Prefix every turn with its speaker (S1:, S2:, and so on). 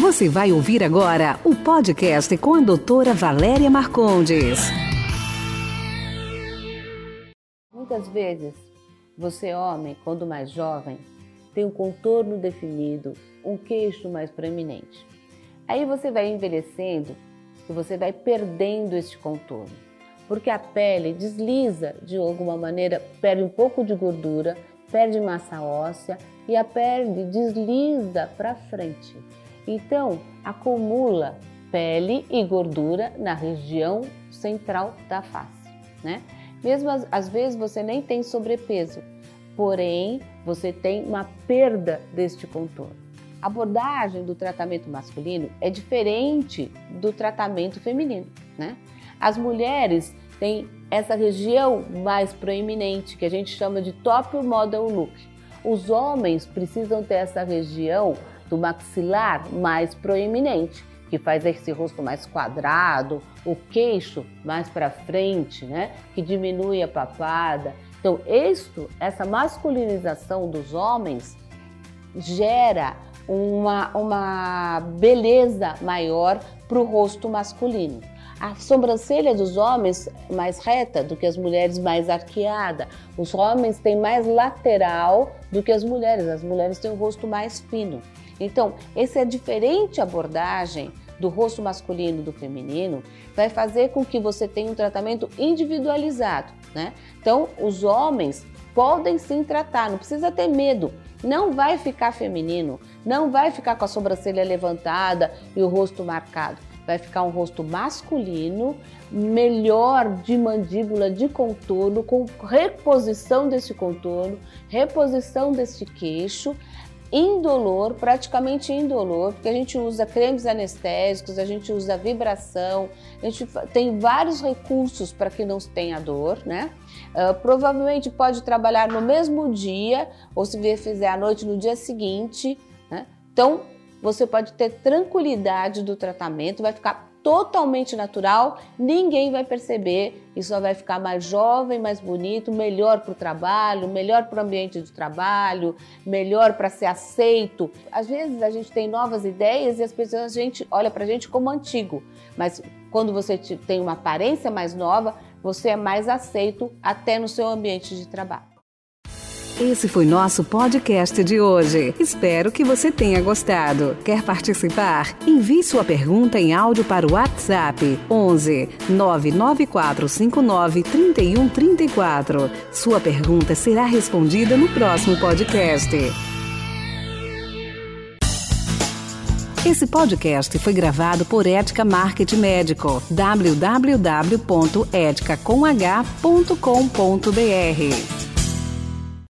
S1: Você vai ouvir agora o podcast com a doutora Valéria Marcondes.
S2: Muitas vezes, você, homem, quando mais jovem, tem um contorno definido, um queixo mais proeminente. Aí você vai envelhecendo e você vai perdendo este contorno, porque a pele desliza de alguma maneira, perde um pouco de gordura, perde massa óssea e a pele desliza para frente. Então, acumula pele e gordura na região central da face, né? Mesmo às, vezes você nem tem sobrepeso, porém você tem uma perda deste contorno. A abordagem do tratamento masculino é diferente do tratamento feminino, né? As mulheres têm essa região mais proeminente, que a gente chama de top model look. Os homens precisam ter essa região do maxilar mais proeminente, que faz esse rosto mais quadrado, o queixo mais para frente, né? Que diminui a papada. Então, isto, essa masculinização dos homens gera uma, uma beleza maior para o rosto masculino. A sobrancelha dos homens mais reta do que as mulheres mais arqueada. Os homens têm mais lateral do que as mulheres. As mulheres têm o rosto mais fino. Então, essa é diferente abordagem do rosto masculino e do feminino vai fazer com que você tenha um tratamento individualizado, né? Então, os homens podem sim tratar, não precisa ter medo. Não vai ficar feminino, não vai ficar com a sobrancelha levantada e o rosto marcado. Vai ficar um rosto masculino, melhor de mandíbula, de contorno, com reposição desse contorno, reposição desse queixo, indolor, praticamente indolor, porque a gente usa cremes anestésicos, a gente usa vibração, a gente tem vários recursos para que não tenha dor, né? Uh, provavelmente pode trabalhar no mesmo dia, ou se fizer à noite no dia seguinte, né? Então, você pode ter tranquilidade do tratamento, vai ficar totalmente natural, ninguém vai perceber e só vai ficar mais jovem, mais bonito, melhor para o trabalho, melhor para o ambiente de trabalho, melhor para ser aceito. Às vezes a gente tem novas ideias e as pessoas a gente olha para a gente como antigo, mas quando você tem uma aparência mais nova, você é mais aceito até no seu ambiente de trabalho.
S1: Esse foi nosso podcast de hoje. Espero que você tenha gostado. Quer participar? Envie sua pergunta em áudio para o WhatsApp 11 99459 3134. Sua pergunta será respondida no próximo podcast. Esse podcast foi gravado por Ética Marketing Médico. www.eticacomh.com.br